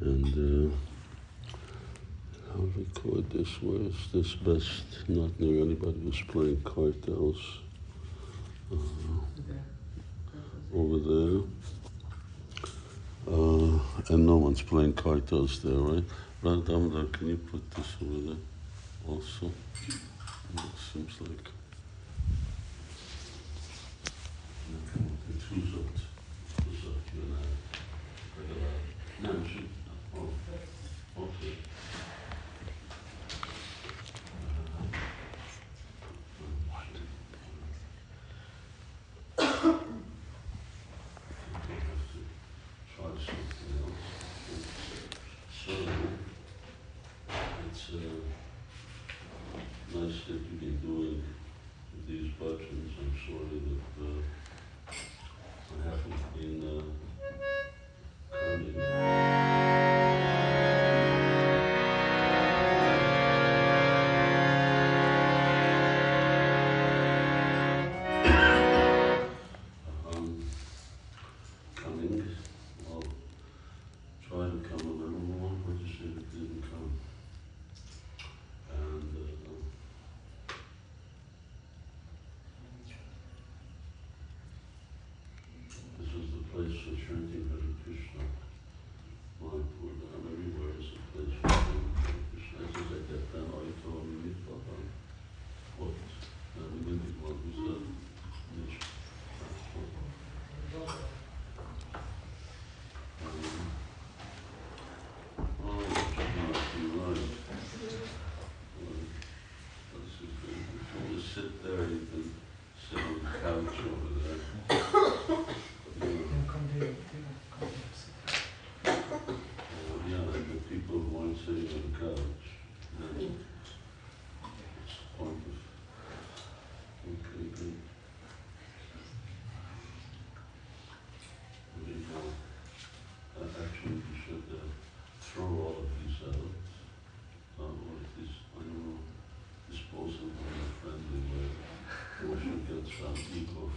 And uh, I'll record this. Where is this best? Not near anybody who's playing cartels. Uh, over there. Uh, and no one's playing cartels there, right? Radamra, can you put this over there also? It seems like. Two zones. Two zones.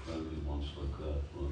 probably once like that. But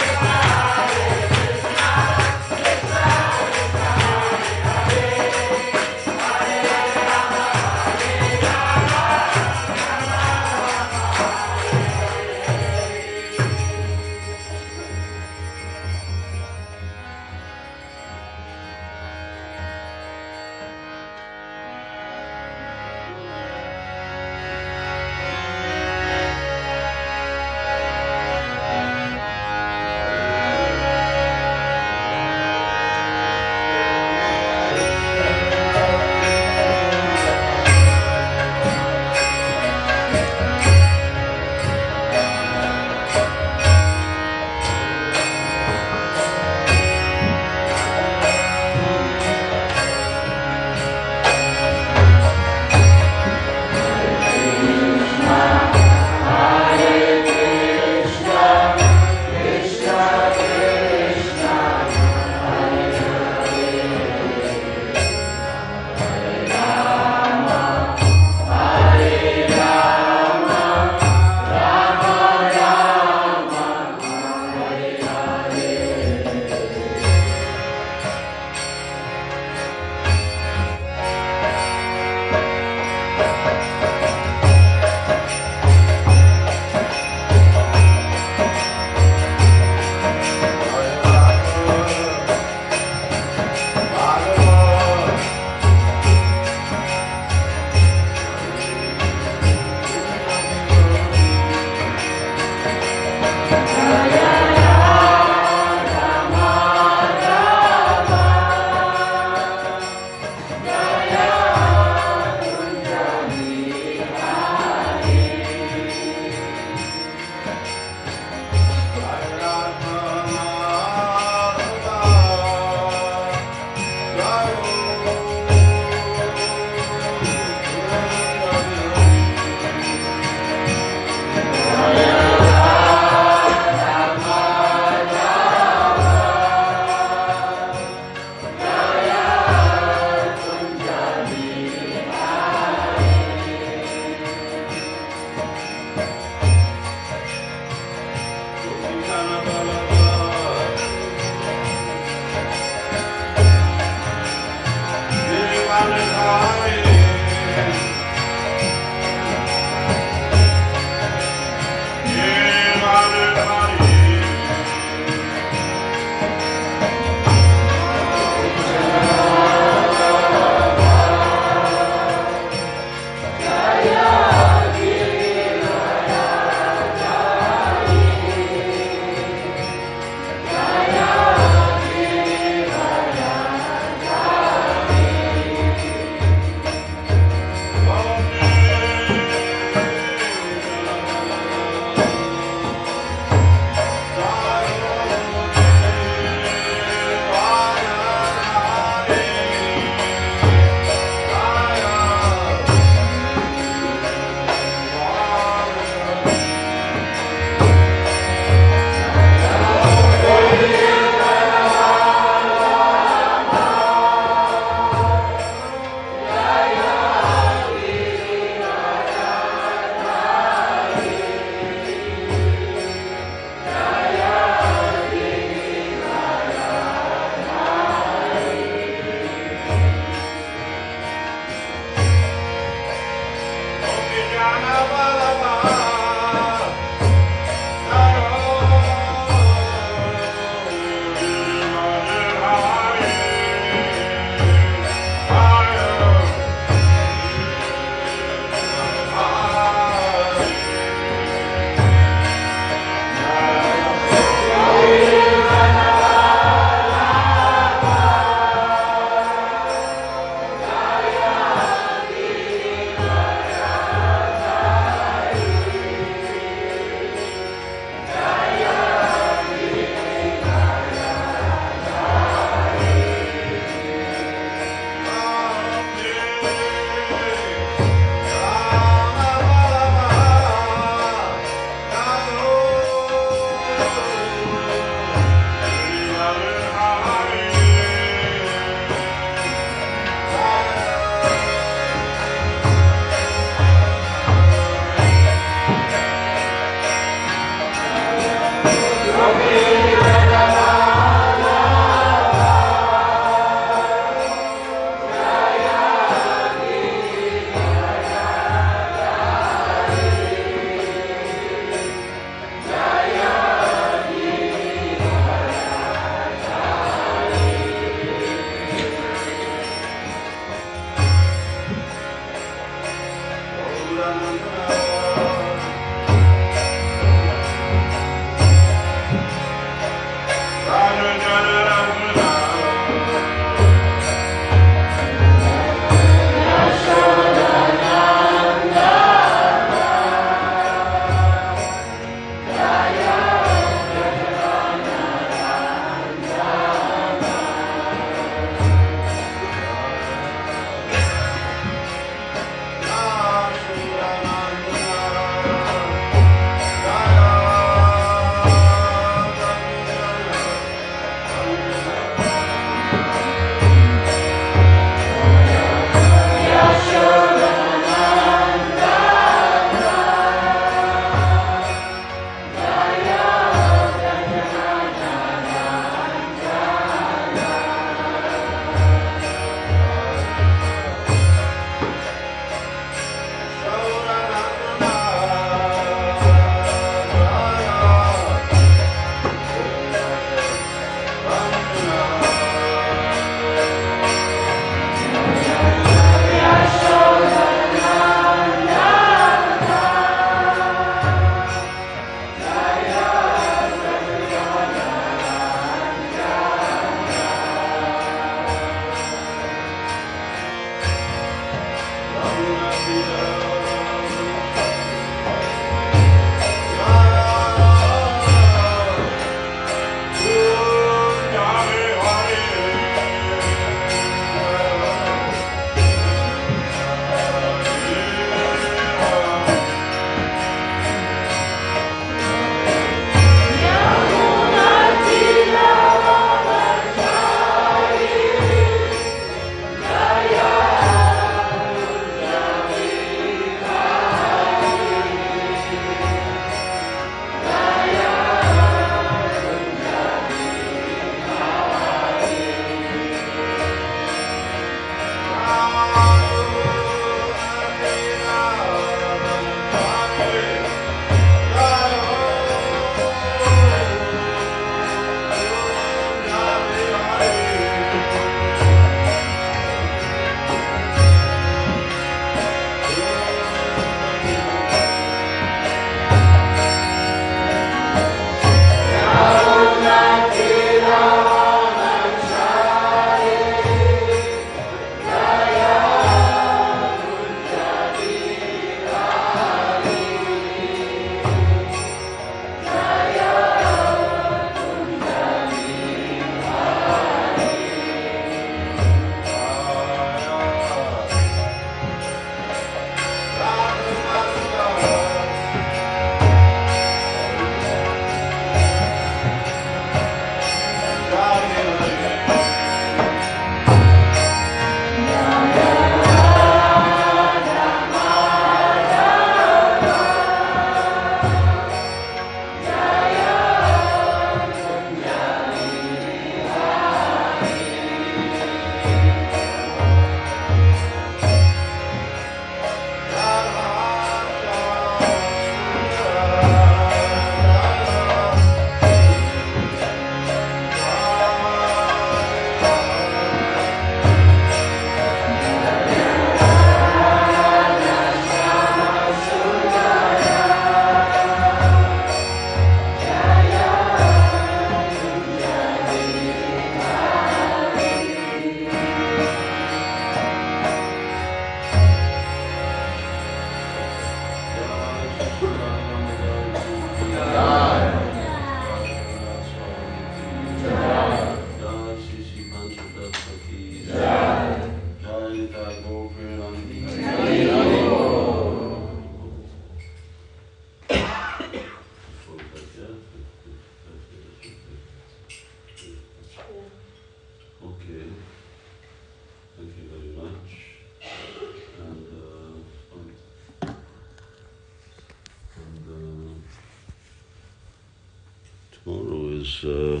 It's a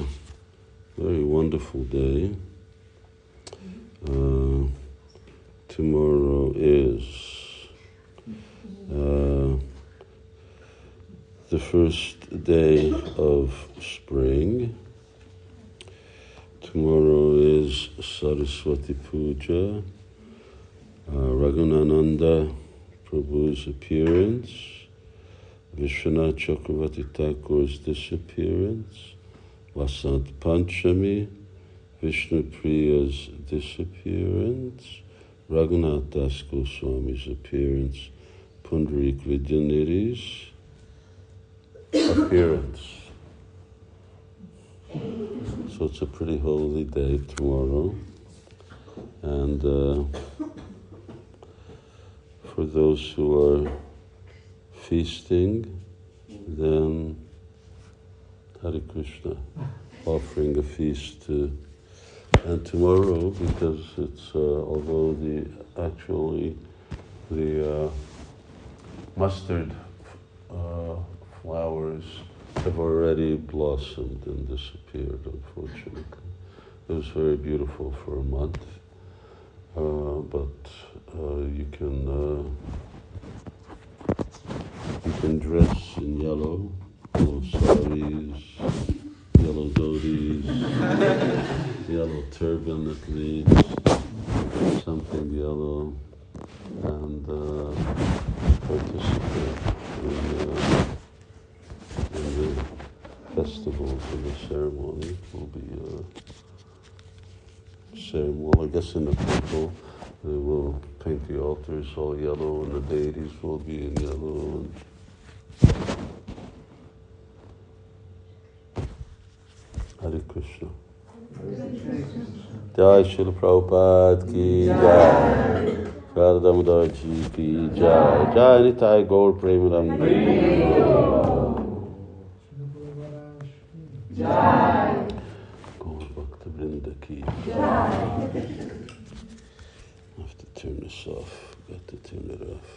very wonderful day. Uh, tomorrow is uh, the first day of spring. Tomorrow is Saraswati Puja, uh, Raghunananda Prabhu's appearance, Vishwanath Chakravarti Thakur's disappearance, Vasant Panchami, Vishnu Priya's disappearance, Raghunath Das Goswami's appearance, Pundarik Vidyanidhi's appearance. So it's a pretty holy day tomorrow. And uh, for those who are feasting, then Hare Krishna, offering a feast to. And tomorrow, because it's uh, although the actually the uh, mustard uh, flowers have already blossomed and disappeared, unfortunately. It was very beautiful for a month, uh, but uh, you can uh, you can dress in yellow, yellow saris, yellow dhotis, yellow turban at least, something yellow, and uh, participate in, uh, in the festivals and the ceremony. Will be uh, ceremony, I guess, in the temple. They will paint the altars all yellow, and the deities will be in yellow. Hare Krishna. Jai Srila Prabhupada ki Jai. Radha Damodar ji ki Jai. Jai Nitai Gaur Premanand. Gaur Bhakta Vrinda ki I have to turn this off. Got to turn it off.